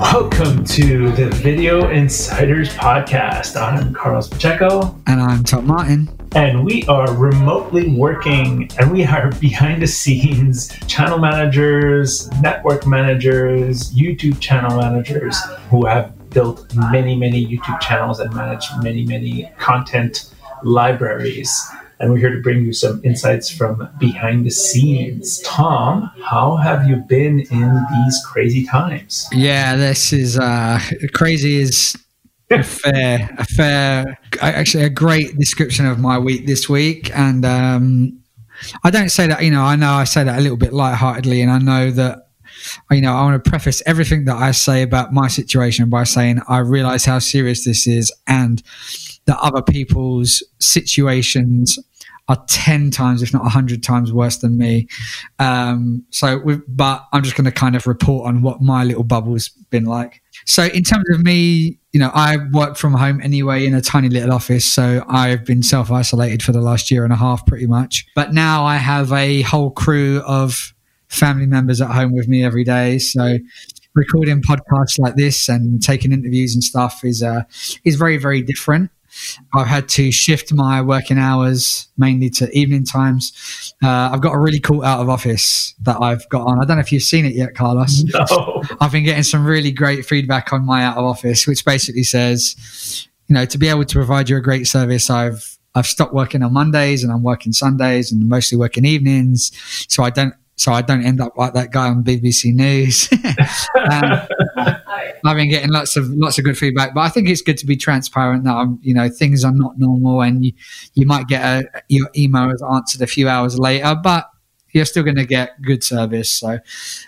Welcome to the Video Insiders Podcast. I'm Carlos Pacheco. And I'm Tom Martin. And we are remotely working and we are behind the scenes channel managers, network managers, YouTube channel managers who have built many, many YouTube channels and managed many, many content libraries and we're here to bring you some insights from behind the scenes. Tom, how have you been in these crazy times? Yeah, this is uh, crazy is a fair, a fair, actually a great description of my week this week. And um, I don't say that, you know, I know I say that a little bit lightheartedly, and I know that you know, I want to preface everything that I say about my situation by saying I realize how serious this is and that other people's situations are 10 times, if not 100 times worse than me. Um, so, but I'm just going to kind of report on what my little bubble's been like. So, in terms of me, you know, I work from home anyway in a tiny little office. So, I've been self isolated for the last year and a half pretty much. But now I have a whole crew of family members at home with me every day. So, recording podcasts like this and taking interviews and stuff is uh, is very very different. I've had to shift my working hours mainly to evening times. Uh, I've got a really cool out of office that I've got on. I don't know if you've seen it yet, Carlos. No. I've been getting some really great feedback on my out of office, which basically says, you know, to be able to provide you a great service, I've I've stopped working on Mondays and I'm working Sundays and mostly working evenings, so I don't so I don't end up like that guy on BBC News. um, I've been getting lots of lots of good feedback, but I think it's good to be transparent that I'm, you know things are not normal, and you, you might get a your email is answered a few hours later, but you're still going to get good service. So,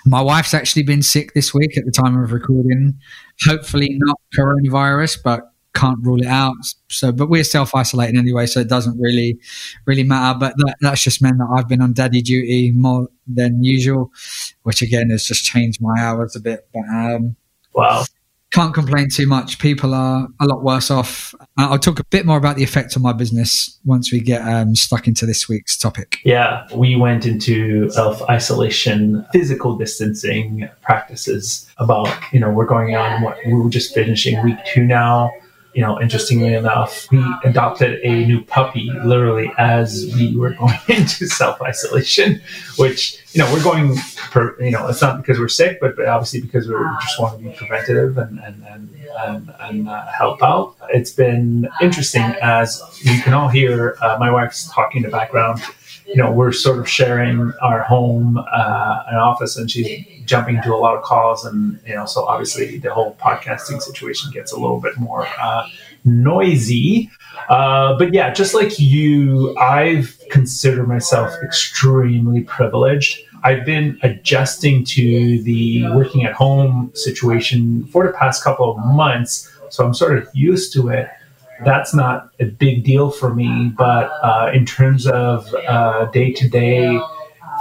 my wife's actually been sick this week at the time of recording. Hopefully, not coronavirus, but can't rule it out. So, but we're self isolating anyway, so it doesn't really, really matter. But that, that's just meant that I've been on daddy duty more than usual, which again has just changed my hours a bit. But um, wow, can't complain too much. People are a lot worse off. I'll talk a bit more about the effect on my business once we get um, stuck into this week's topic. Yeah, we went into self isolation, physical distancing practices. About you know we're going on what we were just finishing week two now you know, interestingly enough, we adopted a new puppy literally as we were going into self isolation, which, you know, we're going, per, you know, it's not because we're sick, but, but obviously because we just want to be preventative and, and, and, and, and uh, help out. It's been interesting as you can all hear uh, my wife's talking in the background you know, we're sort of sharing our home, uh, an office, and she's jumping to a lot of calls, and you know, so obviously the whole podcasting situation gets a little bit more uh, noisy. Uh, but yeah, just like you, I've considered myself extremely privileged. I've been adjusting to the working at home situation for the past couple of months, so I'm sort of used to it that's not a big deal for me. But uh, in terms of day to day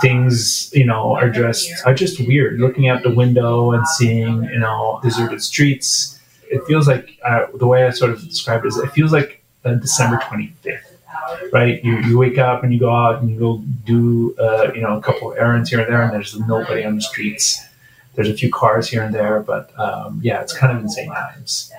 things, you know, are just are just weird. Looking out the window and seeing, you know, deserted streets. It feels like uh, the way I sort of describe it is, it feels like uh, December 25th. Right, you, you wake up and you go out and you go do uh, you know a couple of errands here and there, and there's nobody on the streets. There's a few cars here and there, but um, yeah, it's kind of insane times.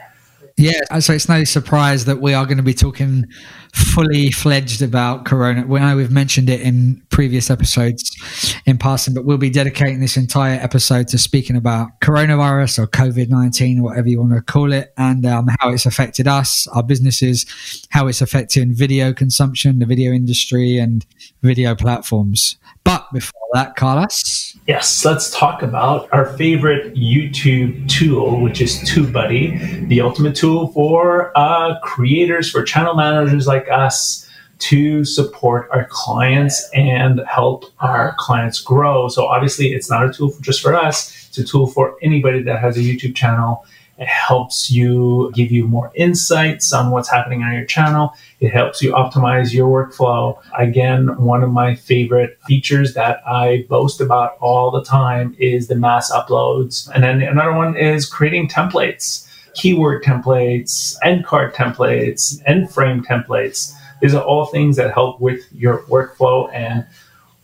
Yeah, so it's no surprise that we are going to be talking fully fledged about Corona. We know we've mentioned it in previous episodes in passing, but we'll be dedicating this entire episode to speaking about coronavirus or COVID 19, whatever you want to call it, and um, how it's affected us, our businesses, how it's affecting video consumption, the video industry, and video platforms. But before that, Carlos. Yes, let's talk about our favorite YouTube tool, which is TubeBuddy, the ultimate tool for uh, creators, for channel managers like us to support our clients and help our clients grow. So obviously, it's not a tool for, just for us; it's a tool for anybody that has a YouTube channel it helps you give you more insights on what's happening on your channel. It helps you optimize your workflow. Again, one of my favorite features that I boast about all the time is the mass uploads. And then another one is creating templates, keyword templates, end card templates, end frame templates. These are all things that help with your workflow and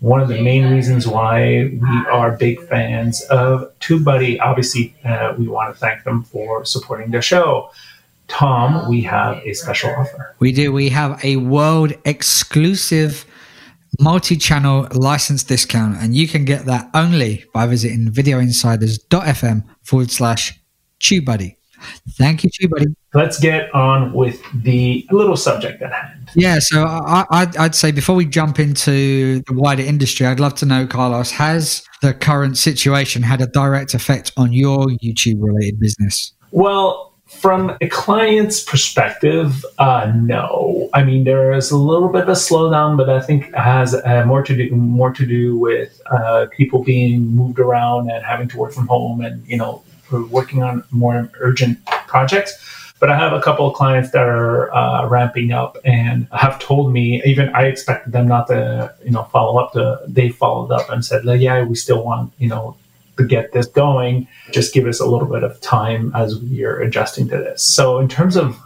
one of the main reasons why we are big fans of TubeBuddy. Obviously, uh, we want to thank them for supporting the show. Tom, we have a special offer. We do. We have a world exclusive multi channel license discount, and you can get that only by visiting videoinsiders.fm forward slash TubeBuddy. Thank you, TubeBuddy. Let's get on with the little subject at hand. Yeah, so I, I'd, I'd say before we jump into the wider industry, I'd love to know, Carlos, has the current situation had a direct effect on your YouTube related business? Well, from a client's perspective, uh, no. I mean, there is a little bit of a slowdown, but I think has uh, more to do more to do with uh, people being moved around and having to work from home, and you know, working on more urgent projects. But I have a couple of clients that are uh, ramping up and have told me, even I expected them not to, you know, follow up. To they followed up and said, yeah, we still want, you know, to get this going. Just give us a little bit of time as we are adjusting to this. So in terms of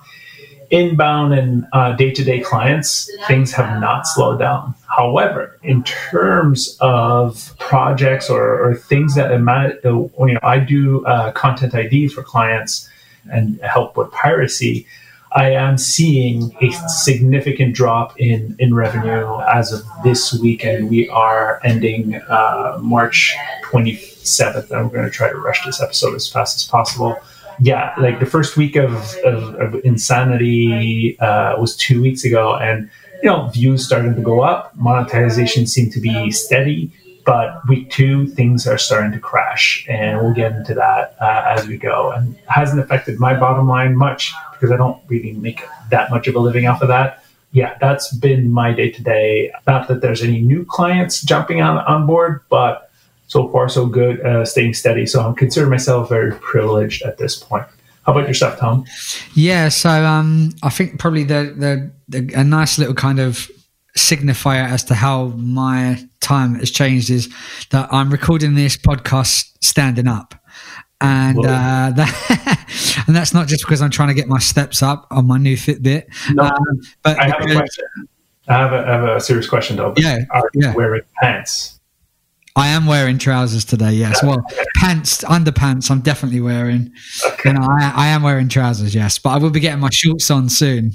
inbound and day to day clients, things have not slowed down. However, in terms of projects or, or things that you know, I do uh, content ID for clients and help with piracy. I am seeing a significant drop in, in revenue as of this week, and We are ending uh, March 27th, and I'm going to try to rush this episode as fast as possible. Yeah, like the first week of, of, of Insanity uh, was two weeks ago, and you know views started to go up, monetization seemed to be steady, but week two things are starting to crash, and we'll get into that uh, as we go. And hasn't affected my bottom line much because I don't really make that much of a living off of that. Yeah, that's been my day to day. Not that there's any new clients jumping on on board, but so far so good, uh, staying steady. So I'm considering myself very privileged at this point. How about yourself, Tom? Yeah, so um, I think probably the, the, the a nice little kind of signifier as to how my time has changed is that I'm recording this podcast standing up. And uh, that, and that's not just because I'm trying to get my steps up on my new Fitbit. No, um, but I have because, a question. I have a, I have a serious question though. Yeah, are you yeah. wearing pants? I am wearing trousers today. Yes, well, pants, underpants. I'm definitely wearing. Okay. And I, I am wearing trousers. Yes, but I will be getting my shorts on soon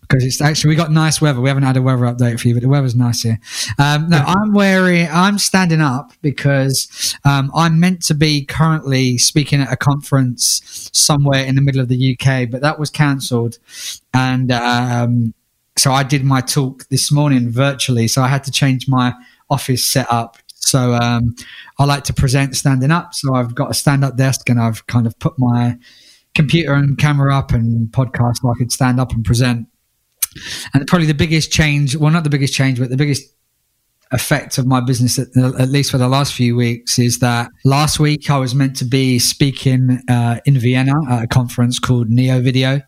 because it's actually we got nice weather. We haven't had a weather update for you, but the weather's nice here. Um, no, I'm wearing. I'm standing up because um, I'm meant to be currently speaking at a conference somewhere in the middle of the UK, but that was cancelled, and um, so I did my talk this morning virtually. So I had to change my office setup so um, I like to present standing up. So I've got a stand up desk and I've kind of put my computer and camera up and podcast so I could stand up and present. And probably the biggest change, well, not the biggest change, but the biggest effect of my business, at, at least for the last few weeks, is that last week I was meant to be speaking uh, in Vienna at a conference called Neo Video.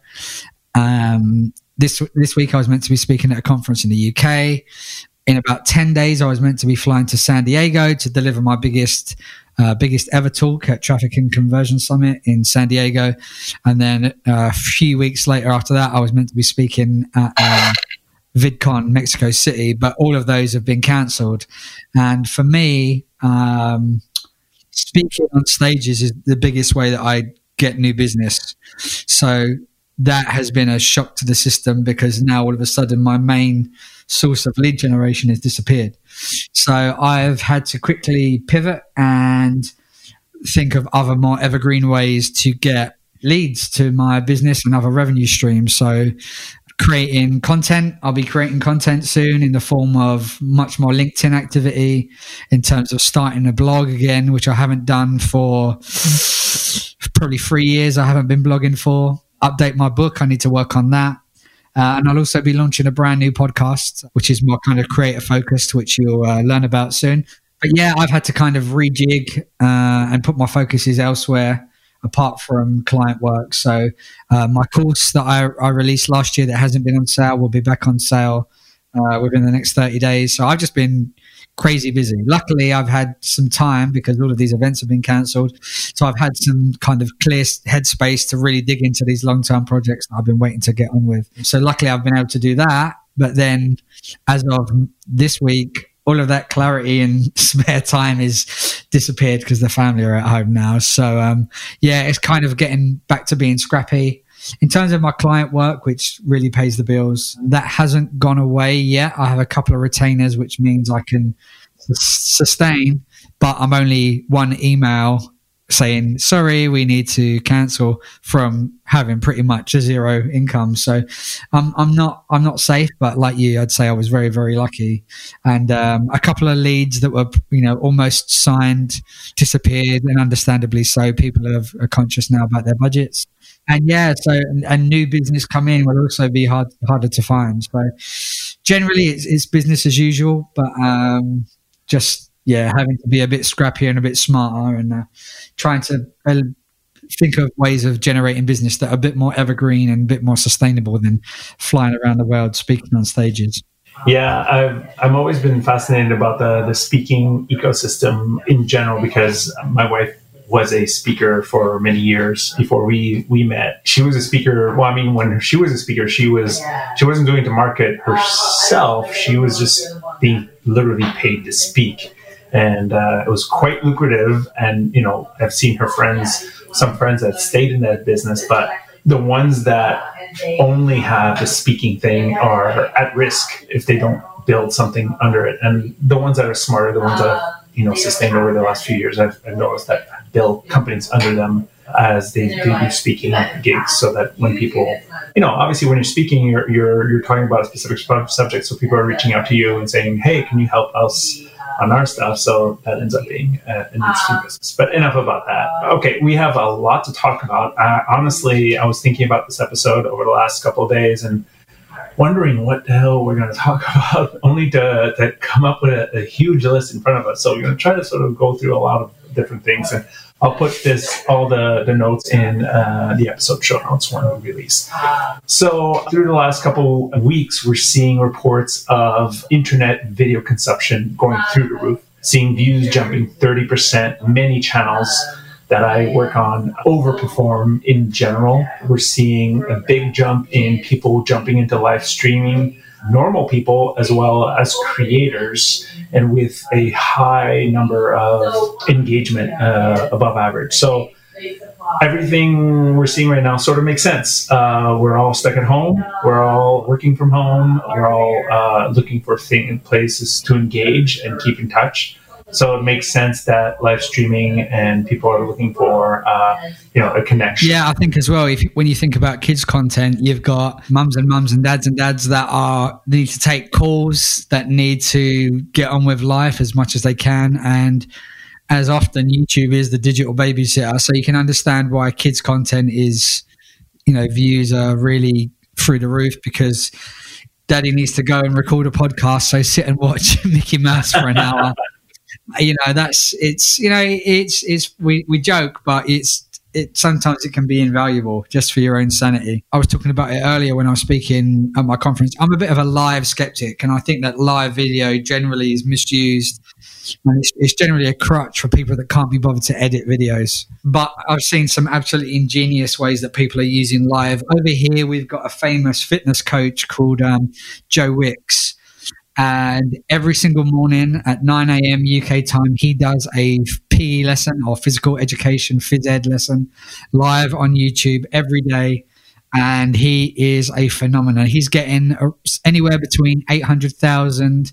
Um, this this week I was meant to be speaking at a conference in the UK in about 10 days, I was meant to be flying to San Diego to deliver my biggest, uh, biggest ever talk at Traffic and Conversion Summit in San Diego. And then uh, a few weeks later after that, I was meant to be speaking at um, VidCon Mexico City, but all of those have been cancelled. And for me, um, speaking on stages is the biggest way that I get new business. So that has been a shock to the system because now all of a sudden my main source of lead generation has disappeared. So I've had to quickly pivot and think of other more evergreen ways to get leads to my business and other revenue streams. So creating content. I'll be creating content soon in the form of much more LinkedIn activity in terms of starting a blog again, which I haven't done for probably three years. I haven't been blogging for. Update my book. I need to work on that. Uh, and I'll also be launching a brand new podcast, which is more kind of creator focused, which you'll uh, learn about soon. But yeah, I've had to kind of rejig uh, and put my focuses elsewhere apart from client work. So uh, my course that I, I, released last year that hasn't been on sale will be back on sale uh, within the next 30 days. So I've just been crazy busy. Luckily, I've had some time because all of these events have been cancelled. So I've had some kind of clear headspace to really dig into these long term projects that I've been waiting to get on with. So luckily, I've been able to do that. But then, as of this week, all of that clarity and spare time is disappeared because the family are at home now. So um, yeah, it's kind of getting back to being scrappy. In terms of my client work, which really pays the bills, that hasn't gone away yet. I have a couple of retainers, which means I can sustain, but I'm only one email saying sorry we need to cancel from having pretty much a zero income. So i'm not i'm not safe but like you i'd say i was very very lucky. And um, a couple of leads that were you know almost signed disappeared and understandably so. People are, are conscious now about their budgets and yeah so and, new business come in will also be hard harder to find so generally it's, it's business as usual but um, just yeah, having to be a bit scrappier and a bit smarter and uh, trying to uh, think of ways of generating business that are a bit more evergreen and a bit more sustainable than flying around the world speaking on stages. Yeah, I've I've always been fascinated about the the speaking ecosystem in general because my wife was a speaker for many years before we we met. She was a speaker. Well, I mean, when she was a speaker, she was she wasn't doing to market herself. She was just being literally paid to speak and uh, it was quite lucrative. And you know, I've seen her friends, some friends that stayed in that business, but the ones that only have the speaking thing are at risk if they don't build something under it. And the ones that are smarter, the ones that you know sustained over the last few years, I've, I've noticed that build companies under them as they do speaking gigs, so that when people, you know, obviously when you're speaking, you're you're you're talking about a specific subject, so people are reaching out to you and saying, "Hey, can you help us?" on our stuff. So that ends up being uh, an interesting uh, business. But enough about that. Okay, we have a lot to talk about. Uh, honestly, I was thinking about this episode over the last couple of days and wondering what the hell we're going to talk about, only to, to come up with a, a huge list in front of us. So we're going to try to sort of go through a lot of different things. And I'll put this all the, the notes in uh, the episode show notes when we release. So through the last couple of weeks, we're seeing reports of internet video consumption going through the roof, seeing views jumping 30%, many channels that I work on overperform in general. We're seeing a big jump in people jumping into live streaming normal people as well as creators and with a high number of engagement uh, above average. So everything we're seeing right now sort of makes sense. Uh, we're all stuck at home. We're all working from home. We're all uh, looking for thing, places to engage and keep in touch. So it makes sense that live streaming and people are looking for, uh, you know, a connection. Yeah, I think as well. If when you think about kids content, you've got mums and mums and dads and dads that are need to take calls, that need to get on with life as much as they can, and as often YouTube is the digital babysitter. So you can understand why kids content is, you know, views are really through the roof because daddy needs to go and record a podcast. So sit and watch Mickey Mouse for an hour you know that's it's you know it's it's we, we joke but it's it sometimes it can be invaluable just for your own sanity. I was talking about it earlier when I was speaking at my conference. I'm a bit of a live skeptic, and I think that live video generally is misused, and it's, it's generally a crutch for people that can't be bothered to edit videos. But I've seen some absolutely ingenious ways that people are using live. Over here, we've got a famous fitness coach called um, Joe Wicks and every single morning at 9 a.m. UK time, he does a PE lesson or physical education, phys ed lesson live on YouTube every day. And he is a phenomenon. He's getting anywhere between 800,000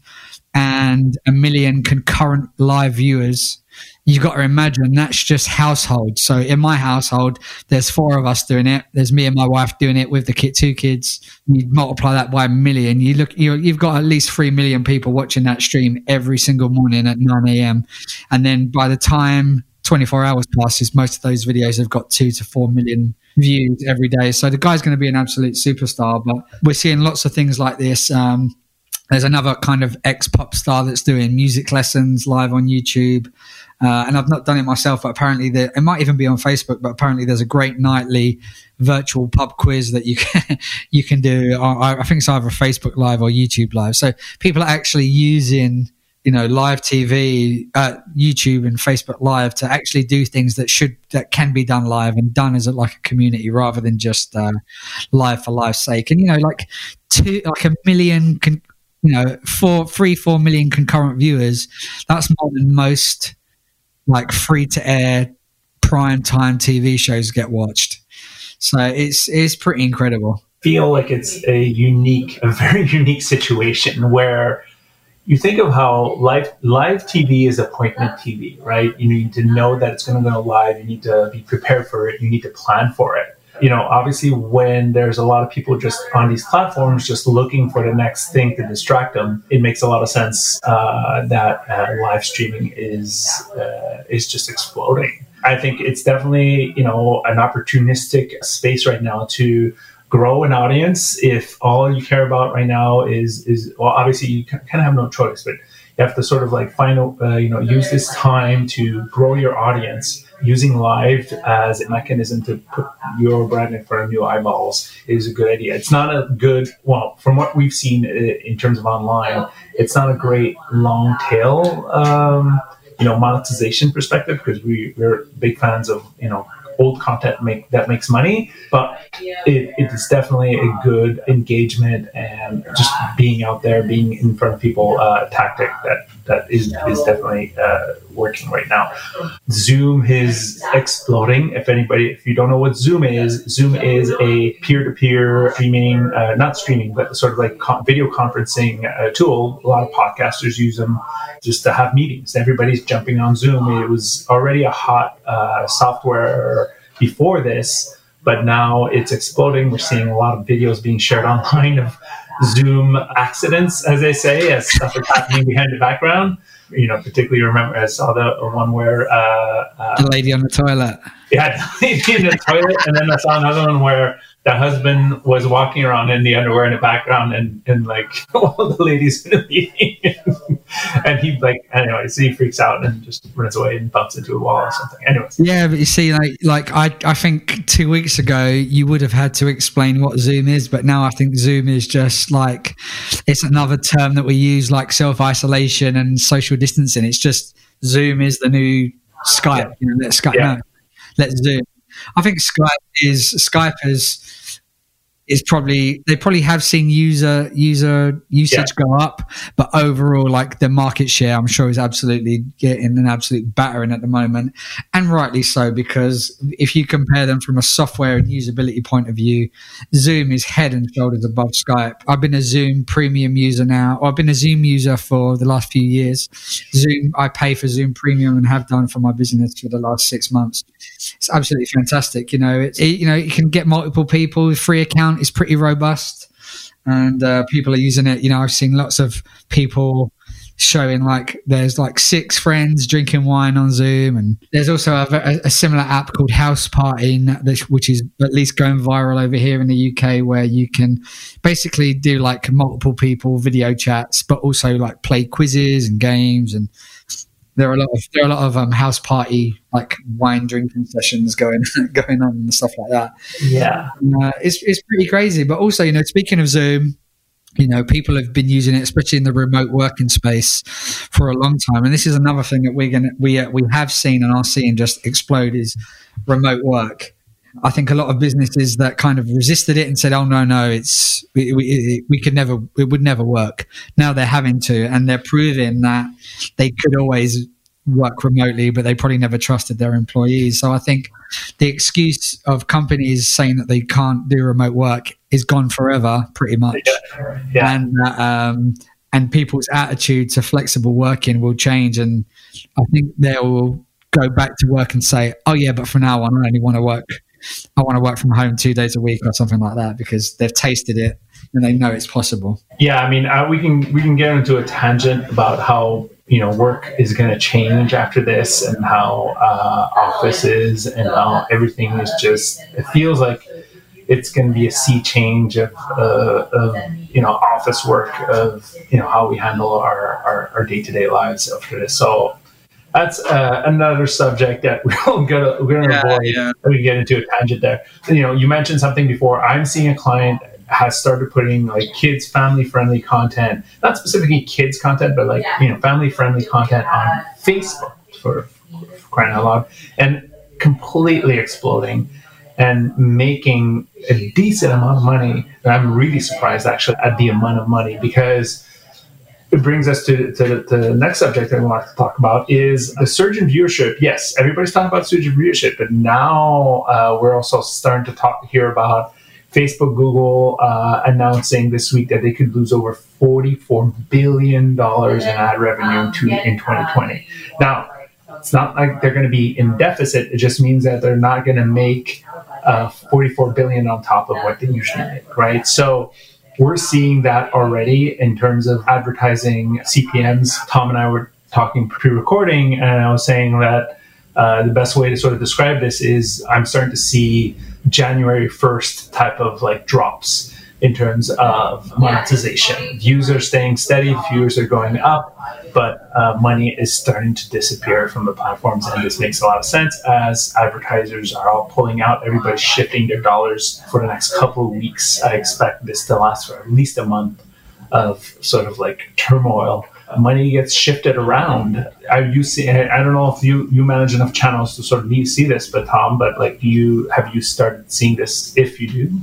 and a million concurrent live viewers you've got to imagine that's just household. So in my household, there's four of us doing it. There's me and my wife doing it with the kid, two kids. You multiply that by a million. You look, you, you've got at least three million people watching that stream every single morning at 9 a.m. And then by the time 24 hours passes, most of those videos have got two to four million views every day. So the guy's going to be an absolute superstar. But we're seeing lots of things like this. Um, there's another kind of ex pop star that's doing music lessons live on YouTube. Uh, and I've not done it myself, but apparently there, it might even be on Facebook. But apparently there's a great nightly virtual pub quiz that you can you can do. I, I think it's either Facebook Live or YouTube Live. So people are actually using you know live TV, uh, YouTube, and Facebook Live to actually do things that should that can be done live and done as a, like a community rather than just uh, live for life's sake. And you know, like two like a million. Con- you know, four, three, four million concurrent viewers. That's more than most like free to air prime time TV shows get watched. So it's it's pretty incredible. Feel like it's a unique, a very unique situation where you think of how live live TV is appointment TV, right? You need to know that it's going to go live. You need to be prepared for it. You need to plan for it. You know, obviously, when there's a lot of people just on these platforms just looking for the next thing to distract them, it makes a lot of sense uh, that uh, live streaming is uh, is just exploding. I think it's definitely you know an opportunistic space right now to grow an audience if all you care about right now is is well obviously you kind of have no choice but you have to sort of like find uh, you know use this time to grow your audience using live as a mechanism to put your brand in front of new eyeballs is a good idea. It's not a good well from what we've seen uh, in terms of online it's not a great long tail um, you know monetization perspective because we, we're big fans of you know old content make that makes money, but it, it is definitely a good engagement and just being out there, being in front of people uh, tactic that that is is definitely uh, working right now. Zoom is exploding. If anybody, if you don't know what Zoom is, Zoom is a peer-to-peer streaming, uh, not streaming, but sort of like video conferencing uh, tool. A lot of podcasters use them just to have meetings. Everybody's jumping on Zoom. It was already a hot uh, software before this, but now it's exploding. We're seeing a lot of videos being shared online of Zoom accidents, as they say, as stuff is happening behind the background. You know, particularly remember I saw the one where uh, uh, the lady on the toilet. Yeah, the lady in the toilet, and then I saw another one where the husband was walking around in the underwear in the background and, and like all the ladies in the meeting. and he like anyways, he freaks out and just runs away and bumps into a wall or something. Anyways. Yeah, but you see, like like I I think two weeks ago you would have had to explain what Zoom is, but now I think Zoom is just like it's another term that we use like self isolation and social distancing. It's just Zoom is the new Skype. Yeah. You know, let Skype yeah. no, let's Zoom. I think Skype is Skype is is probably they probably have seen user user usage yeah. go up, but overall, like the market share, I'm sure is absolutely getting an absolute battering at the moment, and rightly so because if you compare them from a software and usability point of view, Zoom is head and shoulders above Skype. I've been a Zoom premium user now, or I've been a Zoom user for the last few years. Zoom, I pay for Zoom Premium and have done for my business for the last six months. It's absolutely fantastic. You know, it's it, you know you can get multiple people, with free account account is pretty robust and uh, people are using it. You know, I've seen lots of people showing like there's like six friends drinking wine on Zoom, and there's also a, a similar app called House Party, which is at least going viral over here in the UK, where you can basically do like multiple people video chats, but also like play quizzes and games and there are a lot of there are a lot of um, house party like wine drinking sessions going going on and stuff like that. Yeah, and, uh, it's it's pretty crazy. But also, you know, speaking of Zoom, you know, people have been using it, especially in the remote working space, for a long time. And this is another thing that we're gonna we uh, we have seen and are seeing just explode is remote work. I think a lot of businesses that kind of resisted it and said, "Oh no, no, it's we, we, we could never, it would never work." Now they're having to, and they're proving that they could always work remotely, but they probably never trusted their employees. So I think the excuse of companies saying that they can't do remote work is gone forever, pretty much. Yeah. Yeah. And um, and people's attitude to flexible working will change, and I think they will go back to work and say, "Oh yeah, but from now on, I only want to work I want to work from home two days a week or something like that because they've tasted it and they know it's possible. Yeah, I mean, uh, we can we can get into a tangent about how you know work is going to change after this and how uh, offices and how everything is just. It feels like it's going to be a sea change of, uh, of you know office work of you know how we handle our our, our day-to-day lives after this. So that's uh, another subject that we'll go to, we're going to avoid. Yeah. We get into a tangent there. You know, you mentioned something before. I'm seeing a client has started putting like kids family friendly content, not specifically kids content, but like yeah. you know family friendly content on Facebook for, for crying out loud, and completely exploding and making a decent amount of money. And I'm really surprised actually at the amount of money because it brings us to, to, to, the next subject I want to talk about is the surge in viewership. Yes, everybody's talking about surge in viewership, but now uh, we're also starting to talk here about Facebook, Google uh, announcing this week that they could lose over $44 billion in ad revenue to, in 2020. Now, it's not like they're going to be in deficit. It just means that they're not going to make uh, 44 billion on top of what they usually make, right? So we're seeing that already in terms of advertising CPMs. Tom and I were talking pre-recording, and I was saying that uh, the best way to sort of describe this is I'm starting to see January 1st type of like drops in terms of monetization. Views are staying steady, views are going up, but uh, money is starting to disappear from the platforms. And this makes a lot of sense as advertisers are all pulling out. Everybody's shifting their dollars for the next couple of weeks. I expect this to last for at least a month of sort of like turmoil money gets shifted around. I you see? I don't know if you you manage enough channels to sort of see this, but Tom, but like, do you have you started seeing this? If you do,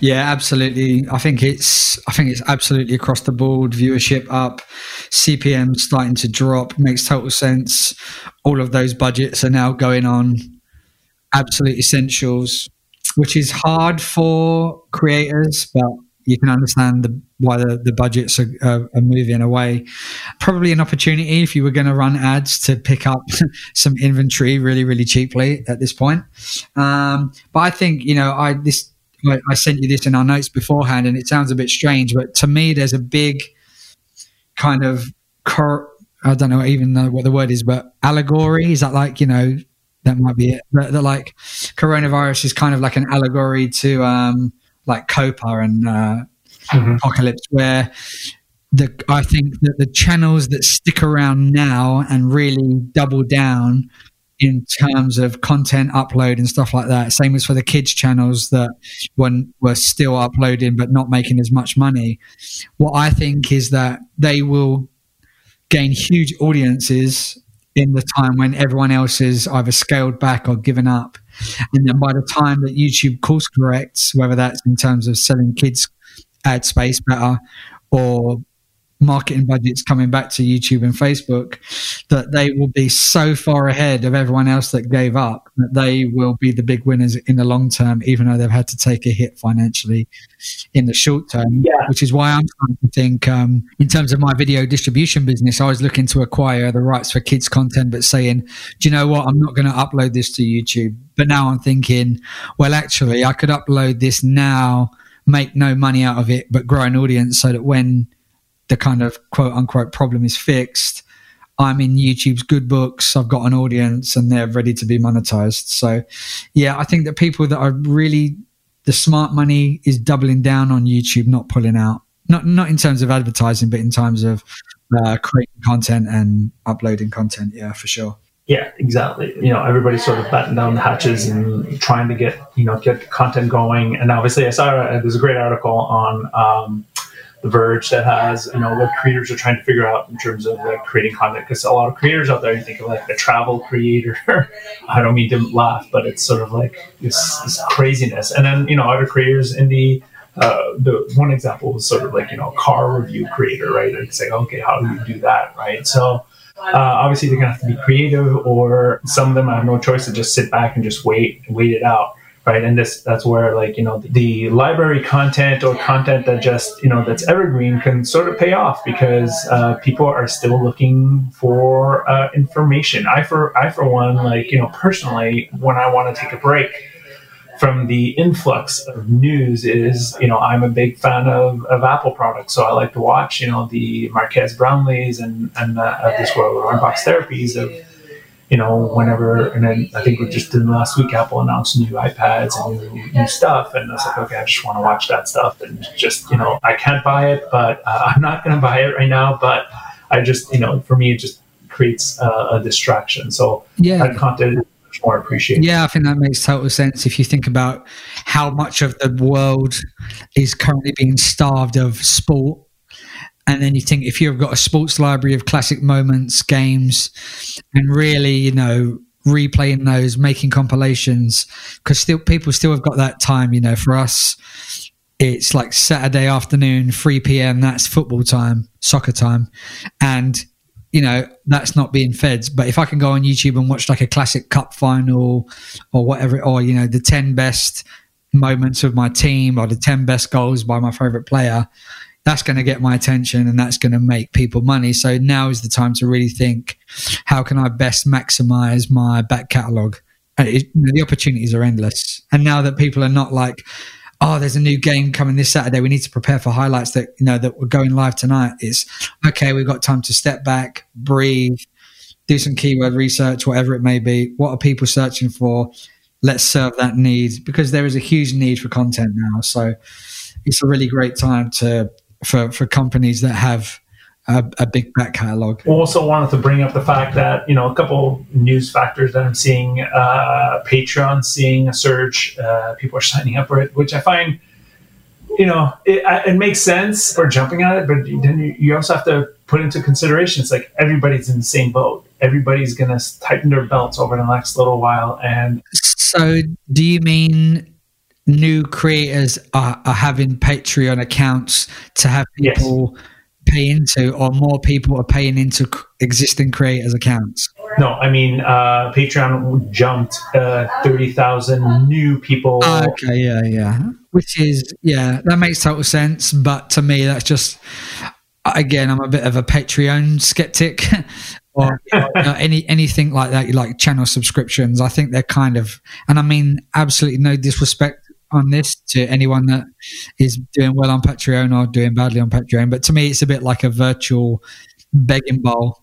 yeah, absolutely. I think it's I think it's absolutely across the board. Viewership up, CPM starting to drop. Makes total sense. All of those budgets are now going on absolute essentials, which is hard for creators, but you can understand the, why the, the budgets are, are, moving away. Probably an opportunity if you were going to run ads to pick up some inventory really, really cheaply at this point. Um, but I think you know, I this I, I sent you this in our notes beforehand, and it sounds a bit strange, but to me, there's a big kind of cor- I don't know even know what the word is, but allegory is that like you know that might be it. That, that like coronavirus is kind of like an allegory to um, like COPPA and uh, mm-hmm. Apocalypse, where the I think that the channels that stick around now and really double down in terms of content upload and stuff like that. Same as for the kids channels that when were still uploading but not making as much money. What I think is that they will gain huge audiences in the time when everyone else is either scaled back or given up. And then by the time that YouTube course corrects, whether that's in terms of selling kids ad space better or marketing budgets coming back to YouTube and Facebook, that they will be so far ahead of everyone else that gave up that they will be the big winners in the long term, even though they've had to take a hit financially in the short term. Yeah. Which is why I'm trying to think, um, in terms of my video distribution business, I was looking to acquire the rights for kids content, but saying, do you know what? I'm not going to upload this to YouTube. But now I'm thinking, well, actually, I could upload this now, make no money out of it, but grow an audience so that when the kind of quote unquote problem is fixed. I'm in YouTube's good books. I've got an audience and they're ready to be monetized. So, yeah, I think that people that are really the smart money is doubling down on YouTube, not pulling out. Not not in terms of advertising, but in terms of uh, creating content and uploading content. Yeah, for sure. Yeah, exactly. You know, everybody's sort of batting down the hatches and trying to get you know get content going. And obviously, I saw uh, there's a great article on um, the Verge that has you know what creators are trying to figure out in terms of like creating content. Because a lot of creators out there you think of like a travel creator. I don't mean to laugh but it's sort of like this, this craziness. And then you know other creators in the uh, the one example was sort of like you know car review creator right? It's like okay how do you do that? Right? So uh, obviously they're gonna have to be creative or some of them have no choice to just sit back and just wait wait it out right? And this that's where like you know the library content or content that just you know that's evergreen can sort of pay off because uh, people are still looking for uh, information. I for i for one like you know personally when i want to take a break from the influx of news is you know i'm a big fan of, of apple products. So i like to watch you know the marques brownlees and and uh, this world of unbox therapies of you know, whenever, and then I think we just did last week, Apple announced new iPads and new, new stuff. And I was like, okay, I just want to watch that stuff. And just, you know, I can't buy it, but uh, I'm not going to buy it right now. But I just, you know, for me, it just creates uh, a distraction. So yeah. that content is more appreciated. Yeah, I think that makes total sense. If you think about how much of the world is currently being starved of sport and then you think if you've got a sports library of classic moments, games, and really, you know, replaying those, making compilations, because still people still have got that time. You know, for us, it's like Saturday afternoon, 3 p.m. That's football time, soccer time. And, you know, that's not being fed. But if I can go on YouTube and watch like a classic cup final or whatever, or, you know, the 10 best moments of my team or the 10 best goals by my favorite player, that's going to get my attention and that's going to make people money. So now is the time to really think how can I best maximize my back catalog? Uh, it, the opportunities are endless. And now that people are not like, oh, there's a new game coming this Saturday. We need to prepare for highlights that you know that we're going live tonight. It's okay. We've got time to step back, breathe, do some keyword research, whatever it may be. What are people searching for? Let's serve that need because there is a huge need for content now. So it's a really great time to for for companies that have a, a, big back catalog. Also, wanted to bring up the fact that you know a couple news factors that I'm seeing. Uh, Patreon seeing a surge. Uh, people are signing up for it, which I find, you know, it, it makes sense for jumping at it, but then you also have to put into consideration. It's like everybody's in the same boat. Everybody's going to tighten their belts over the next little while. And so, do you mean? New creators are, are having Patreon accounts to have people yes pay into, or more people are paying into existing creators' accounts? No, I mean uh, Patreon jumped uh, thirty thousand new people. Oh, okay, yeah, yeah. Which is yeah, that makes total sense. But to me, that's just again, I'm a bit of a Patreon skeptic. or any anything like that, like channel subscriptions. I think they're kind of, and I mean absolutely no disrespect on this to anyone that is doing well on Patreon or doing badly on Patreon. But to me, it's a bit like a virtual begging bowl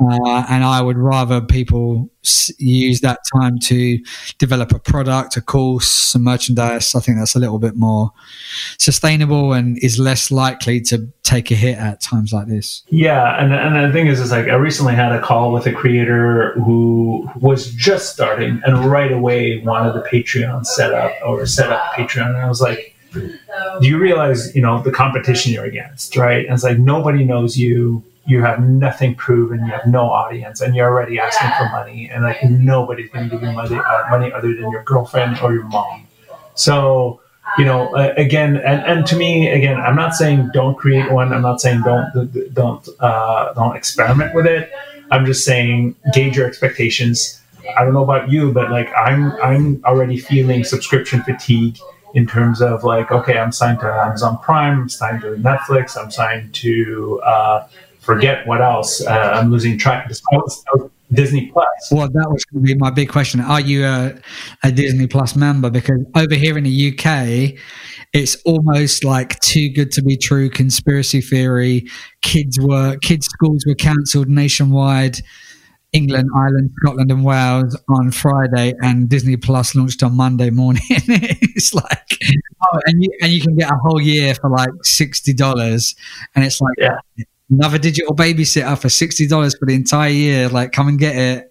uh, and I would rather people use that time to develop a product, a course, some merchandise. I think that's a little bit more sustainable and is less likely to take a hit at times like this. Yeah, and and the thing is, is like I recently had a call with a creator who was just starting and right away wanted the Patreon set up or set up Patreon, and I was like. Do you realize, you know, the competition you're against, right? And it's like nobody knows you you have nothing proven, you have no audience, and you're already asking for money, and like nobody's going to give you money, uh, money other than your girlfriend or your mom. So, you know, uh, again, and, and to me, again, I'm not saying don't create one. I'm not saying don't don't uh, don't experiment with it. I'm just saying gauge your expectations. I don't know about you, but like I'm I'm already feeling subscription fatigue in terms of like, okay, I'm signed to Amazon Prime, I'm signed to Netflix, I'm signed to uh, forget what else. Uh, I'm losing track. Disney Plus. Well, that was going to be my big question. Are you a, a, Disney Plus member? Because over here in the UK, it's almost like too good to be true conspiracy theory. Kids were kids schools were cancelled nationwide. England, Ireland, Scotland, and Wales on Friday, and Disney Plus launched on Monday morning. it's like, oh, and you and you can get a whole year for like sixty dollars, and it's like, yeah another digital babysitter for sixty dollars for the entire year. Like, come and get it.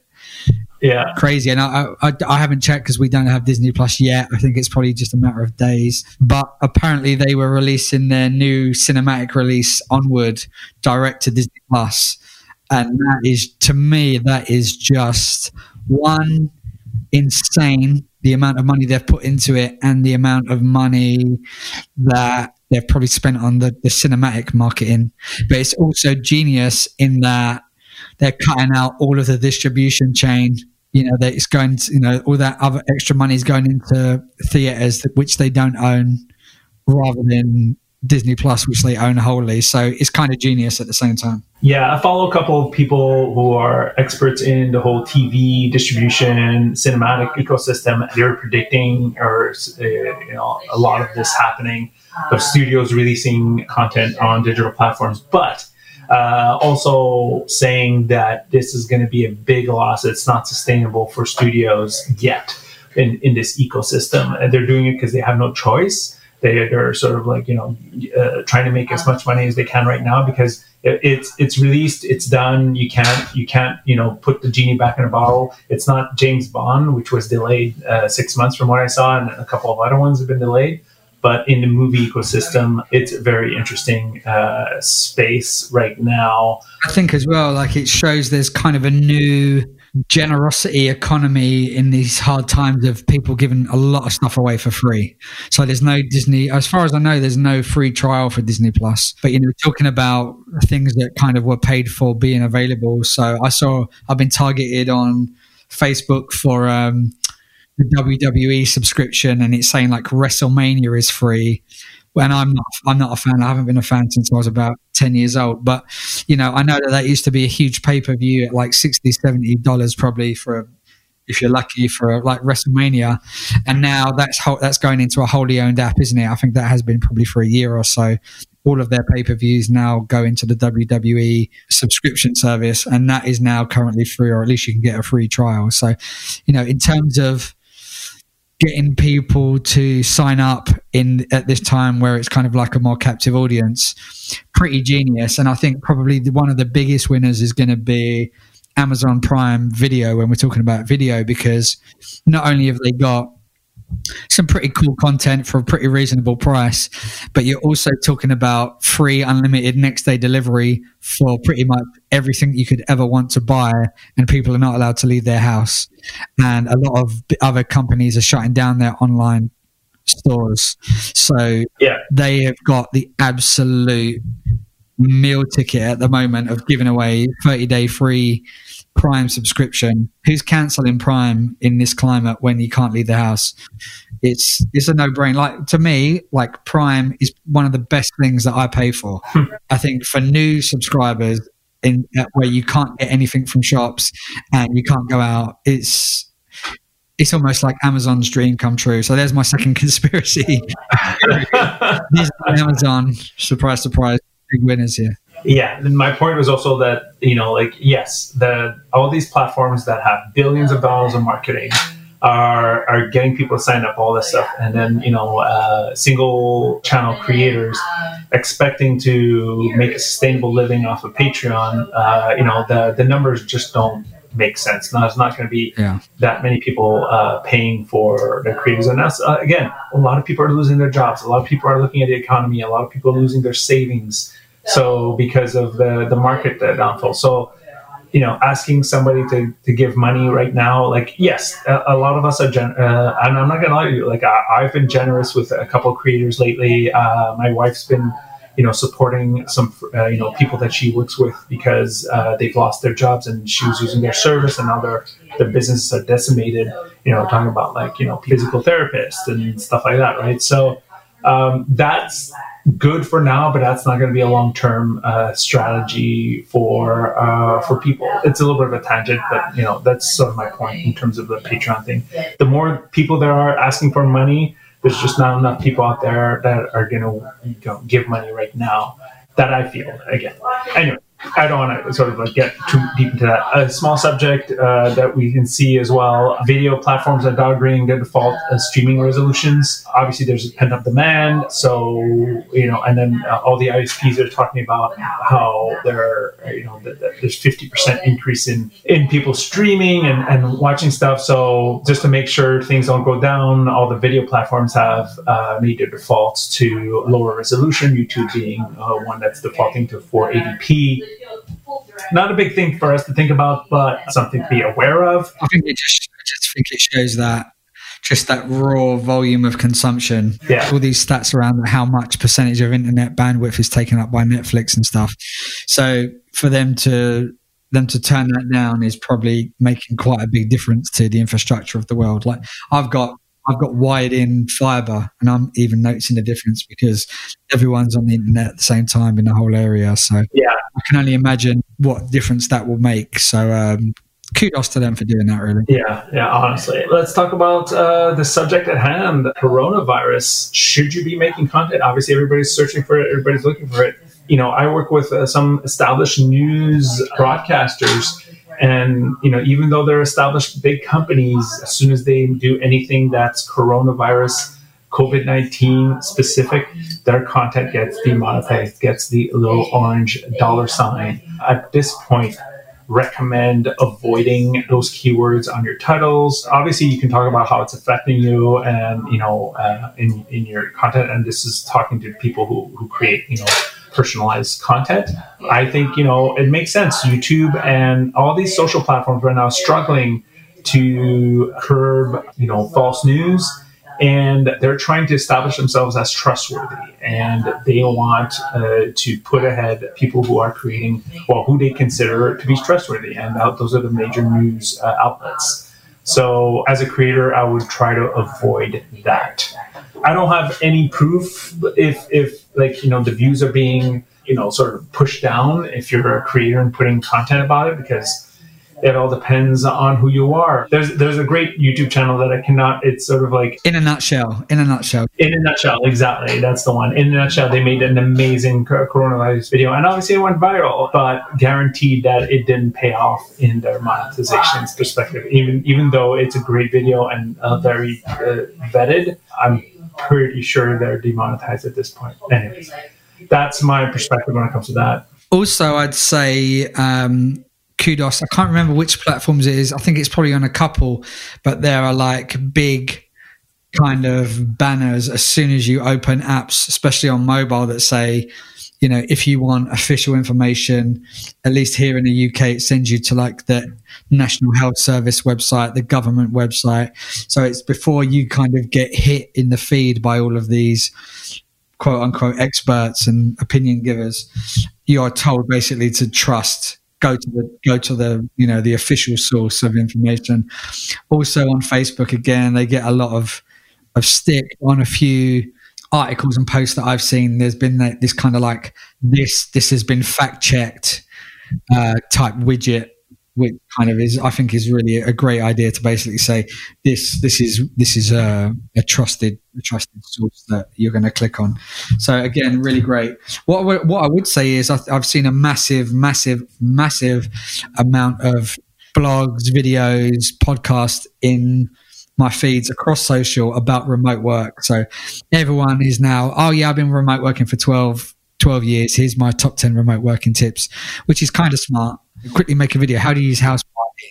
Yeah, crazy. And I, I, I haven't checked because we don't have Disney Plus yet. I think it's probably just a matter of days. But apparently, they were releasing their new cinematic release onward direct to Disney Plus, and that is to me that is just one insane the amount of money they've put into it and the amount of money that they've probably spent on the, the cinematic marketing. But it's also genius in that they're cutting out all of the distribution chain. You know, that it's going to, you know, all that other extra money is going into theaters which they don't own rather than Disney Plus, which they own wholly. So it's kind of genius at the same time. Yeah, I follow a couple of people who are experts in the whole TV distribution, cinematic ecosystem. They're predicting, or uh, you know, a lot of this happening of studios releasing content on digital platforms, but uh, also saying that this is going to be a big loss. It's not sustainable for studios yet in, in this ecosystem. And they're doing it because they have no choice. They, they're sort of like, you know, uh, trying to make as much money as they can right now because it, it's it's released, it's done. You can't you can't you know put the genie back in a bottle. It's not James Bond, which was delayed uh, six months from what I saw, and a couple of other ones have been delayed but in the movie ecosystem, it's a very interesting uh, space right now. I think as well, like it shows there's kind of a new generosity economy in these hard times of people giving a lot of stuff away for free. So there's no Disney, as far as I know, there's no free trial for Disney Plus. But you know, talking about things that kind of were paid for being available. So I saw I've been targeted on Facebook for um, the WWE subscription, and it's saying like WrestleMania is free. When I'm not, I'm not a fan. I haven't been a fan since I was about 10 years old. But, you know, I know that that used to be a huge pay per view at like 60 $70 probably for a, if you're lucky for like WrestleMania, and now that's ho- that's going into a wholly owned app, isn't it? I think that has been probably for a year or so. All of their pay per views now go into the WWE subscription service, and that is now currently free, or at least you can get a free trial. So, you know, in terms of getting people to sign up in at this time where it's kind of like a more captive audience. Pretty genius. And i think probably the, one of the biggest winners is going to be amazon prime video when we're talking about video because not only have they got some pretty cool content for a pretty reasonable price. But you're also talking about free, unlimited next day delivery for pretty much everything you could ever want to buy, and people are not allowed to leave their house. And a lot of other companies are shutting down their online stores. So yeah. they have got the absolute meal ticket at the moment of giving away 30 day free Prime subscription. Who's cancelling Prime in this climate when you can't leave the house? It's it's a no brain. Like to me, like Prime is one of the best things that I pay for. Hmm. I think for new subscribers in where you can't get anything from shops and you can't go out, it's it's almost like Amazon's dream come true. So there's my second conspiracy. Amazon, surprise, surprise, big winners here yeah my point was also that you know like yes the all these platforms that have billions of dollars of marketing are are getting people to sign up all this stuff. And then you know uh, single channel creators expecting to make a sustainable living off of patreon uh, you know the the numbers just don't make sense. Now it's not going to be yeah. that many people uh, paying for their creators. And that's uh, again a lot of people are losing their jobs. A lot of people are looking at the economy. A lot of people are losing their savings so because of the the market downfall, so you know, asking somebody to, to give money right now, like yes, a, a lot of us are. Gen- uh, and I'm not gonna lie to you, like I, have been generous with a couple creators lately. Uh, my wife's been, you know, supporting some, uh, you know, people that she works with because uh, they've lost their jobs and she was using their service and now their their businesses are decimated. You know, talking about like you know physical therapists and stuff like that, right? So um, that's good for now, but that's not going to be a long term uh, strategy for uh, for people. It's a little bit of a tangent, but you know that's sort of my point in terms of the Patreon thing. The more people there are asking for money, there's just not enough people out there that are going to you know, give money right now. That I feel again. Anyway, I don't want to sort of like get too deep into that. A small subject uh, that we can see as well: video platforms are downgrading their default uh, streaming resolutions. Obviously, there's pent up demand, so you know, and then uh, all the ISPs are talking about how there, you know, that, that there's 50% increase in in people streaming and, and watching stuff. So just to make sure things don't go down, all the video platforms have uh, made their defaults to lower resolution. YouTube being uh, one that's defaulting to 480p not a big thing for us to think about, but something to be aware of. I think it just, I just think it shows that just that raw volume of consumption. Yeah. All these stats around how much percentage of internet bandwidth is taken up by Netflix and stuff. So for them to them to turn that down is probably making quite a big difference to the infrastructure of the world. Like I've got I've got wired in fiber and I'm even noticing the difference because everyone's on the internet at the same time in the whole area. So yeah, I can only imagine what difference that will make. So um, kudos to them for doing that, really. Yeah, yeah, honestly. Let's talk about uh, the subject at hand coronavirus. Should you be making content? Obviously, everybody's searching for it, everybody's looking for it. You know, I work with uh, some established news broadcasters and you know, even though they're established big companies, as soon as they do anything that's coronavirus, COVID nineteen specific, their content gets demonetized, gets the little orange dollar sign. At this point, recommend avoiding those keywords on your titles. Obviously, you can talk about how it's affecting you and you know uh, in in your content. And this is talking to people who who create you know personalized content. I think, you know, it makes sense. YouTube and all these social platforms right now struggling to curb, you know, false news and they're trying to establish themselves as trustworthy and they want uh, to put ahead people who are creating well who they consider to be trustworthy and those are the major news uh, outlets so as a creator i would try to avoid that i don't have any proof if if like you know the views are being you know sort of pushed down if you're a creator and putting content about it because it all depends on who you are. There's there's a great YouTube channel that I cannot. It's sort of like in a nutshell. In a nutshell. In a nutshell, exactly. That's the one. In a nutshell, they made an amazing coronavirus video, and obviously it went viral, but guaranteed that it didn't pay off in their monetizations perspective. Even even though it's a great video and uh, very uh, vetted, I'm pretty sure they're demonetized at this point. Anyways, that's my perspective when it comes to that. Also, I'd say um, kudos. I can't remember which platforms it is. I think it's probably on a couple, but there are like big kind of banners as soon as you open apps, especially on mobile, that say, you know, if you want official information, at least here in the UK, it sends you to like the National Health Service website, the government website. So it's before you kind of get hit in the feed by all of these quote unquote experts and opinion givers. You are told basically to trust go to the go to the you know the official source of information. Also on Facebook again, they get a lot of of stick on a few articles and posts that I've seen. There's been this kind of like this this has been fact checked uh, type widget which kind of is I think is really a great idea to basically say this this is this is a, a trusted a trusted source that you're going to click on. So again, really great. What what I would say is I've seen a massive, massive, massive amount of blogs, videos, podcasts in my feeds across social about remote work. So everyone is now, oh yeah, I've been remote working for 12, 12 years. Here's my top 10 remote working tips, which is kind of smart quickly make a video. How do you use house?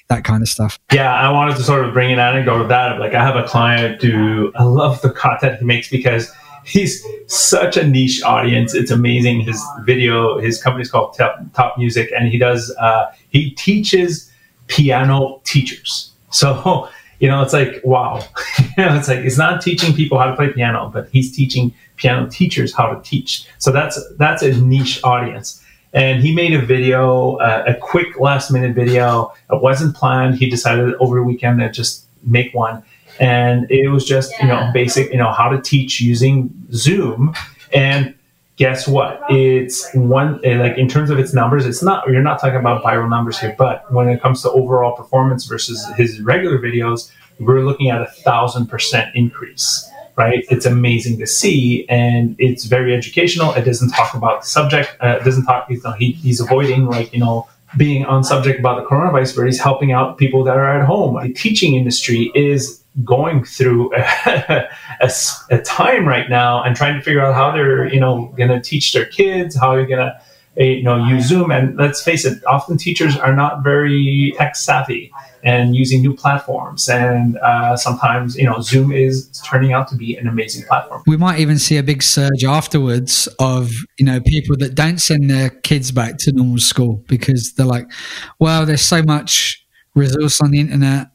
That kind of stuff. Yeah, I wanted to sort of bring an anecdote of that. Like, I have a client who I love the content he makes because he's such a niche audience. It's amazing. His video, his company's called Top, Top Music, and he does uh, he teaches piano teachers. So you know, it's like wow. you know, it's like it's not teaching people how to play piano, but he's teaching piano teachers how to teach. So that's that's a niche audience and he made a video, uh, a quick last minute video. It wasn't planned. He decided over the weekend to just make one, and it was just you know basic, you know how to teach using Zoom. And guess what? It's one eh, like in terms of its numbers, it's not. You're not talking about viral numbers here, but when it comes to overall performance versus his regular videos, we're looking at a thousand percent increase right? It's amazing to see, and it's very educational. It doesn't talk about the subject. Uh, it doesn't talk. You know, he, he's avoiding like you know being on subject about the coronavirus, but he's helping out people that are at home. The teaching industry is going through a, a, a time right now and trying to figure out how they're you know going to teach their kids, how you're going to you know use Zoom. And let's face it, often teachers are not very tech savvy and using new platforms. And uh, sometimes, you know, Zoom is turning out to be an amazing platform. We might even see a big surge afterwards of, you know, people that don't send their kids back to normal school because they're like, well, there's so much resource on the internet.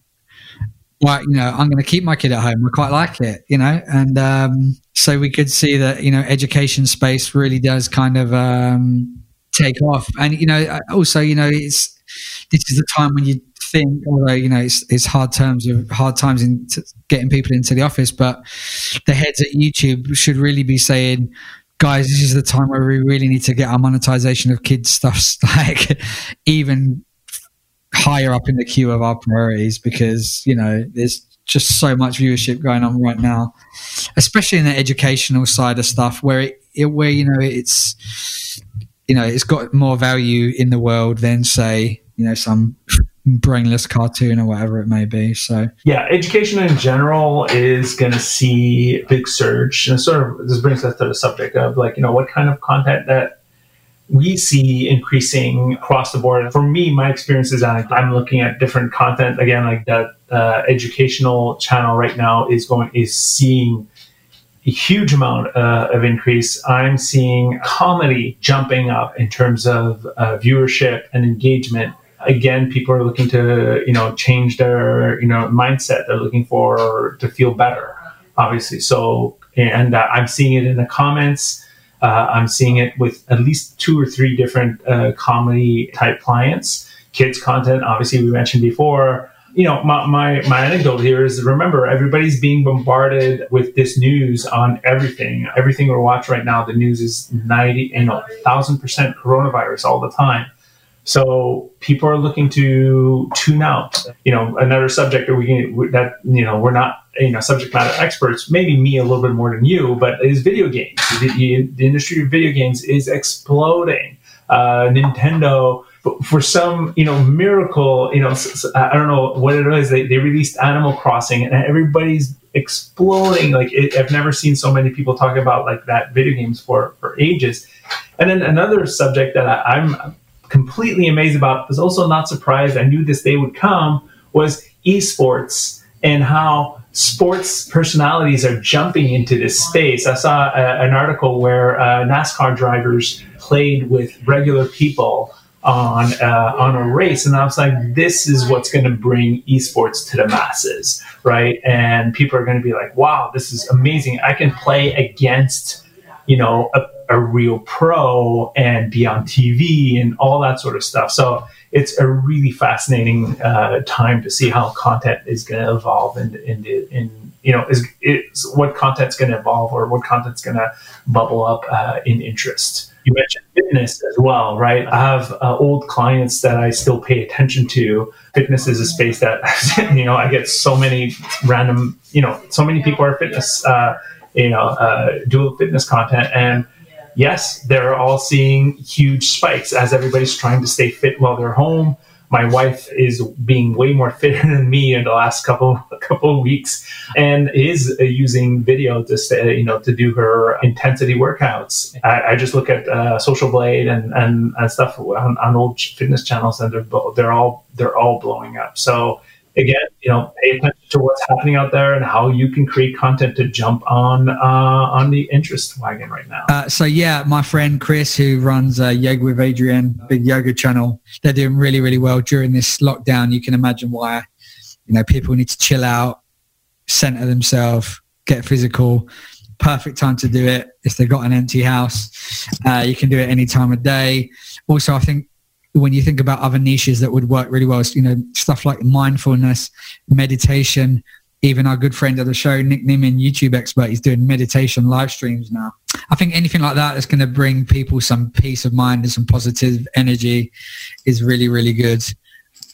Well, you know, I'm going to keep my kid at home. I quite like it, you know, and um, so we could see that, you know, education space really does kind of um, take off. And, you know, also, you know, it's, this is the time when you think, although you know it's, it's hard terms of hard times in getting people into the office, but the heads at YouTube should really be saying, guys, this is the time where we really need to get our monetization of kids stuff like even higher up in the queue of our priorities because you know there's just so much viewership going on right now, especially in the educational side of stuff where it, it where you know it's you know it's got more value in the world than say you know some brainless cartoon or whatever it may be. So yeah, education in general is going to see a big surge, and sort of this brings us to the subject of like you know what kind of content that we see increasing across the board. For me, my experience is I'm looking at different content again, like that uh, educational channel right now is going is seeing a huge amount uh, of increase. I'm seeing comedy jumping up in terms of uh, viewership and engagement. Again, people are looking to you know change their you know mindset. They're looking for to feel better, obviously. So, and uh, I'm seeing it in the comments. Uh, I'm seeing it with at least two or three different uh, comedy type clients. Kids content, obviously, we mentioned before you know, my, my, my anecdote here is remember, everybody's being bombarded with this news on everything. Everything we're watching right now, the news is 90, you know, 1000% coronavirus all the time. So people are looking to tune out. You know, another subject that we can, that you know we're not you know subject matter experts. Maybe me a little bit more than you, but is video games. The, the industry of video games is exploding. Uh, Nintendo for some, you know, miracle, you know, I don't know what it is. They, they released Animal Crossing and everybody's exploding. Like it, I've never seen so many people talk about like that video games for, for ages. And then another subject that I, I'm completely amazed about, was also not surprised. I knew this day would come was esports and how sports personalities are jumping into this space. I saw a, an article where uh, NASCAR drivers played with regular people on uh, on a race, and I was like, this is what's going to bring esports to the masses, right? And people are going to be like, wow, this is amazing. I can play against, you know, a, a real pro and be on TV and all that sort of stuff. So it's a really fascinating uh, time to see how content is going to evolve and in in, in you know is, is what content's going to evolve or what content's going to bubble up uh, in interest you mentioned fitness as well, right? I have uh, old clients that I still pay attention to. Fitness is a space that, you know, I get so many random, you know, so many people are fitness, uh, you know, uh, dual fitness content. And yes, they're all seeing huge spikes as everybody's trying to stay fit while they're home my wife is being way more fitter than me in the last couple couple weeks and is uh, using video to stay, you know to do her intensity workouts. I, I just look at uh, Social Blade and, and, and stuff on, on old fitness channels and they're they're all they're all blowing up. So again, you know, pay attention to what's happening out there and how you can create content to jump on uh, on the interest wagon right now. Uh, so yeah, my friend Chris, who runs uh, Yoga with Adriene, big yoga channel, they're doing really really well during this lockdown. You can imagine why. You know, people need to chill out, center themselves, get physical. Perfect time to do it if they've got an empty house. Uh, you can do it any time of day. Also, I think when you think about other niches that would work really well, you know, stuff like mindfulness, meditation, even our good friend of the show, Nick Nimmin, YouTube expert, he's doing meditation live streams now. I think anything like that that's going to bring people some peace of mind and some positive energy is really, really good.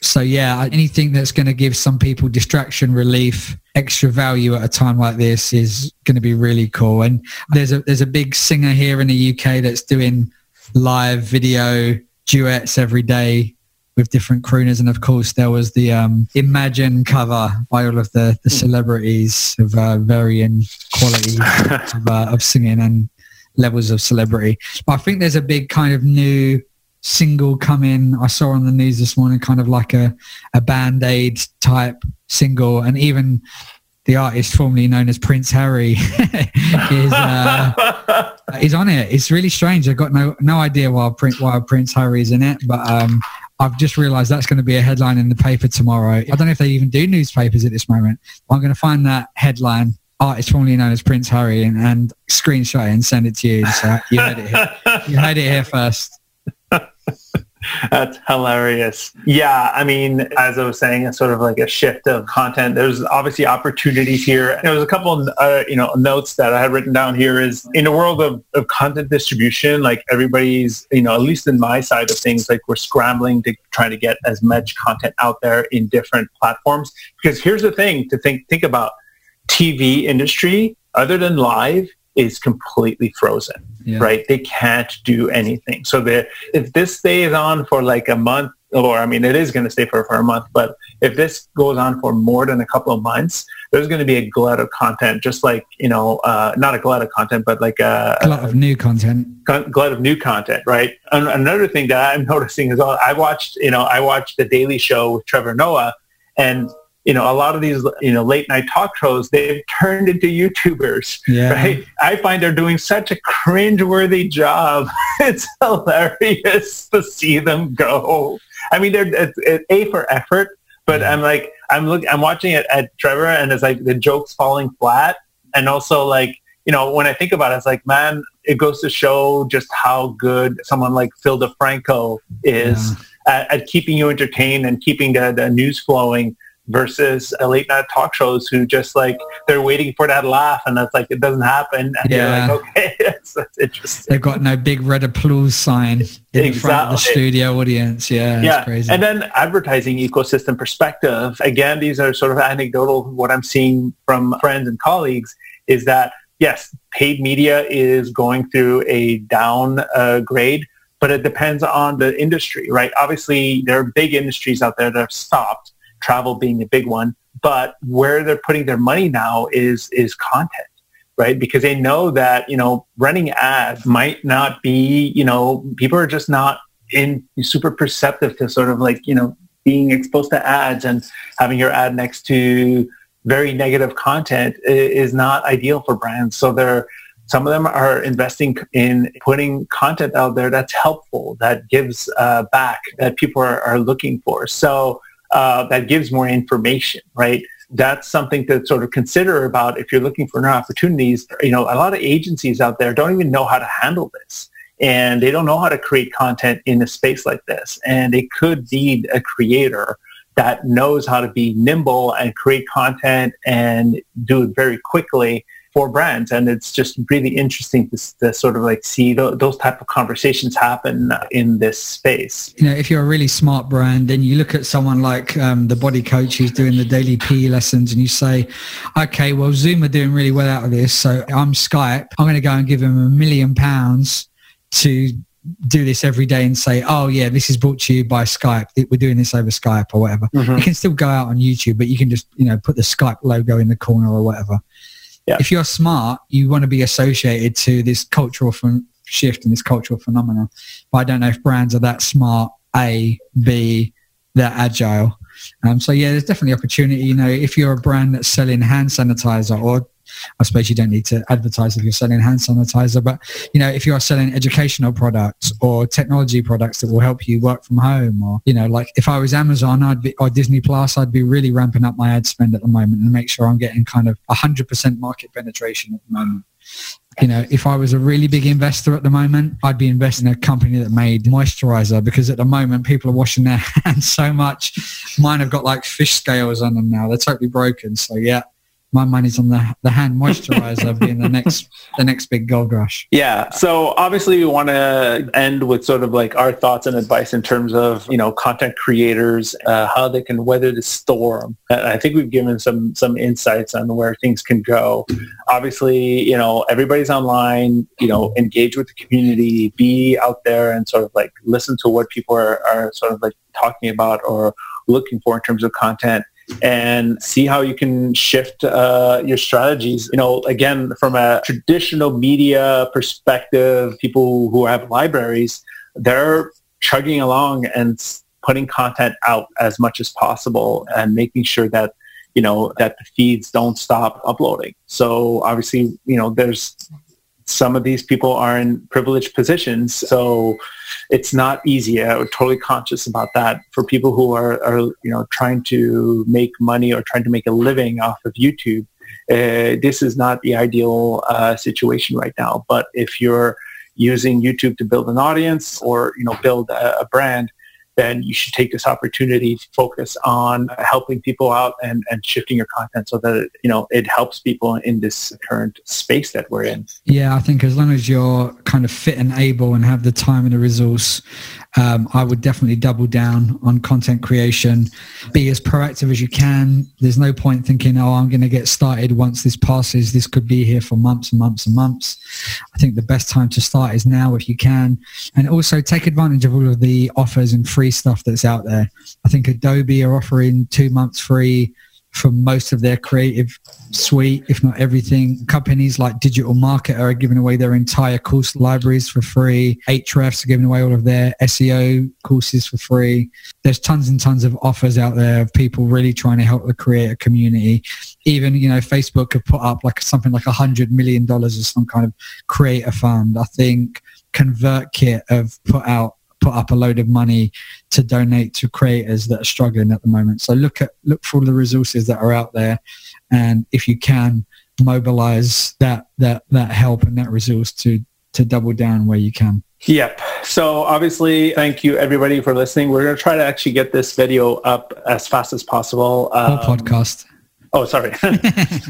So yeah, anything that's going to give some people distraction relief, extra value at a time like this is going to be really cool. And there's a there's a big singer here in the UK that's doing live video duets every day with different crooners. And of course, there was the um, Imagine cover by all of the, the celebrities of uh, varying quality of, uh, of singing and levels of celebrity. But I think there's a big kind of new single coming. I saw on the news this morning, kind of like a, a Band-Aid type single. And even the artist formerly known as Prince Harry is uh, is on it. It's really strange. I've got no no idea why Prince why Prince Harry is in it, but um, I've just realised that's going to be a headline in the paper tomorrow. I don't know if they even do newspapers at this moment. I'm going to find that headline. Artist formerly known as Prince Harry and, and screenshot it and send it to you. So you heard it here. You heard it here first. That's hilarious. Yeah, I mean, as I was saying, it's sort of like a shift of content. There's obviously opportunities here. There was a couple uh, you know, notes that I had written down here is in the world of, of content distribution, like everybody's, you know, at least in my side of things, like we're scrambling to try to get as much content out there in different platforms. Because here's the thing to think, think about TV industry, other than live, is completely frozen, yeah. right? They can't do anything. So if this stays on for like a month, or I mean, it is going to stay for, for a month, but if this goes on for more than a couple of months, there's going to be a glut of content, just like, you know, uh, not a glut of content, but like a, glut of new content. Glut of new content, right? And another thing that I'm noticing is, well, I watched, you know, I watched The Daily Show with Trevor Noah, and you know, a lot of these, you know, late night talk shows, they've turned into YouTubers, yeah. right? I find they're doing such a cringeworthy job. it's hilarious to see them go. I mean, they're it's, it's A for effort, but I'm like, I'm looking, I'm watching it at Trevor and it's like the jokes falling flat. And also like, you know, when I think about it, it's like, man, it goes to show just how good someone like Phil DeFranco is yeah. at, at, keeping you entertained and keeping the, the news flowing versus a late night talk shows who just like they're waiting for that laugh and that's like it doesn't happen and yeah. like okay that's, that's, interesting they've got no big red applause sign in exactly. front of the studio audience yeah yeah crazy. and then advertising ecosystem perspective again these are sort of anecdotal what i'm seeing from friends and colleagues is that yes paid media is going through a down uh, grade but it depends on the industry right obviously there are big industries out there that have stopped travel being a big one. But where they're putting their money now is is content, right? Because they know that you know running ads might not be you know people are just not in super perceptive to sort of like you know being exposed to ads and having your ad next to very negative content is not ideal for brands. So they're some of them are investing in putting content out there that's helpful, that gives uh, back, that people are, are looking for. So uh, that gives more information, right? That's something to sort of consider about if you're looking for new opportunities. You know, a lot of agencies out there don't even know how to handle this and they don't know how to create content in a space like this. And they could need a creator that knows how to be nimble and create content and do it very quickly for brands and it's just really interesting to, to sort of like see th- those type of conversations happen in this space you know if you're a really smart brand then you look at someone like um, the body coach who's doing the daily PE lessons and you say okay well zoom are doing really well out of this so i'm skype i'm going to go and give them a million pounds to do this every day and say, oh yeah, this is brought to you by Skype. We're doing this over Skype or whatever. Mm-hmm. You can still go out on YouTube, but you can just, you know, put the Skype logo in the corner or whatever yeah. if you're smart, you want to be associated to this cultural shift and this cultural phenomenon. But I don't know if brands are that smart. A, B, they're agile. Um, so yeah, there's definitely opportunity. You know, if you're a brand that's selling hand sanitizer or I suppose you don't need to advertise if you're selling hand sanitizer, but you know, if you are selling educational products or technology products that will help you work from home, or you know, like if I was Amazon, I'd be or Disney Plus, I'd be really ramping up my ad spend at the moment and make sure I'm getting kind of 100% market penetration at the moment. You know, if I was a really big investor at the moment, I'd be investing in a company that made moisturizer because at the moment people are washing their hands so much. Mine have got like fish scales on them now. They're totally broken. So yeah, my money's on the the hand moisturizer being the next the next big gold rush. Yeah. So obviously we want to end with sort of like our thoughts and advice in terms of you know content creators uh, how they can weather the storm. And I think we've given some some insights on where things can go. Obviously, you know everybody's online. You know, engage with the community, be out there, and sort of like listen to what people are, are sort of like talking about or looking for in terms of content and see how you can shift uh, your strategies. You know, again, from a traditional media perspective, people who have libraries, they're chugging along and putting content out as much as possible and making sure that you know that the feeds don't stop uploading so obviously you know there's some of these people are in privileged positions. So it's not easy. I'm totally conscious about that. For people who are, are you know, trying to make money or trying to make a living off of YouTube, uh, this is not the ideal uh, situation right now. But if you're using YouTube to build an audience or, you know, build a, a brand, then you should take this opportunity to focus on helping people out and, and shifting your content so that, you know, it helps people in this current space that we're in. Yeah, I think as long as you're kind of fit and able and have the time and the resource, um, I would definitely double down on content creation. Be as proactive as you can. There's no point thinking, oh, I'm going to get started once this passes. This could be here for months and months and months. I think the best time to start is now if you can. And also take advantage of all of the offers and free stuff that's out there. I think Adobe are offering two months free for most of their creative suite, if not everything. Companies like Digital Marketer are giving away their entire course libraries for free. Ahrefs are giving away all of their SEO courses for free. There's tons and tons of offers out there of people really trying to help the creator community. Even, you know, Facebook have put up like something like a hundred million dollars or some kind of creator fund. I think ConvertKit have put out put up a load of money to donate to creators that are struggling at the moment. So look at look for the resources that are out there, and if you can mobilize that that that help and that resource to to double down where you can. Yep. So obviously, thank you everybody for listening. We're going to try to actually get this video up as fast as possible. Um, podcast. Oh, sorry.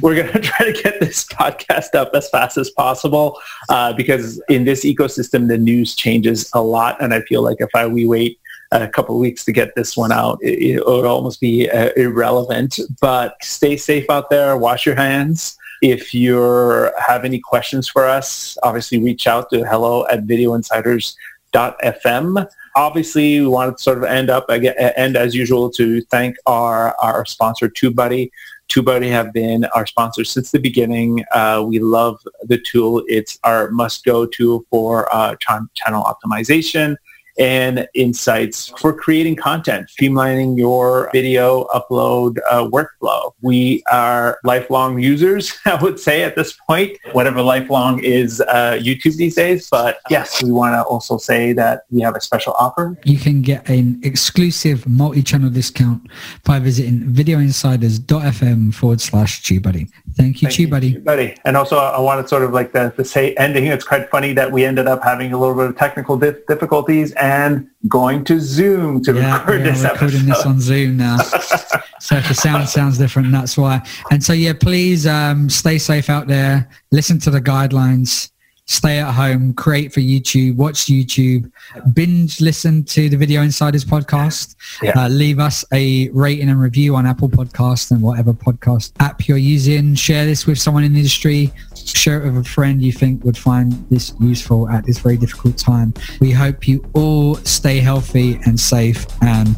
We're going to try to get this podcast up as fast as possible uh, because in this ecosystem, the news changes a lot. And I feel like if I, we wait a couple weeks to get this one out, it, it would almost be uh, irrelevant. But stay safe out there. Wash your hands. If you have any questions for us, obviously reach out to hello at videoinsiders.fm obviously we want to sort of end up end as usual to thank our our sponsor TubeBuddy. TubeBuddy have been our sponsor since the beginning. Uh, we love the tool. It's our must-go tool for uh, ch- channel optimization and insights for creating content, streamlining your video upload uh, workflow. We are lifelong users, I would say at this point, whatever lifelong is uh, YouTube these days. But yes, we want to also say that we have a special offer. You can get an exclusive multi-channel discount by visiting videoinsiders.fm forward slash TubeBuddy. Thank you, TubeBuddy. Buddy. And also I wanted sort of like the, the say ending. It's quite funny that we ended up having a little bit of technical dif- difficulties and going to Zoom to yeah, record yeah, this recording episode. this on Zoom now. so if the sound sounds different, that's why. And so yeah, please um, stay safe out there. Listen to the guidelines stay at home, create for YouTube, watch YouTube, binge listen to the Video Insiders podcast, yeah. uh, leave us a rating and review on Apple Podcast and whatever podcast app you're using. Share this with someone in the industry. Share it with a friend you think would find this useful at this very difficult time. We hope you all stay healthy and safe and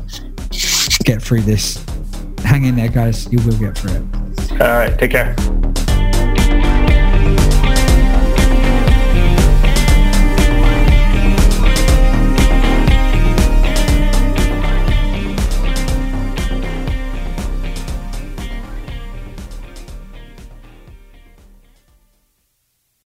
get through this. Hang in there, guys. You will get through it. All right. Take care.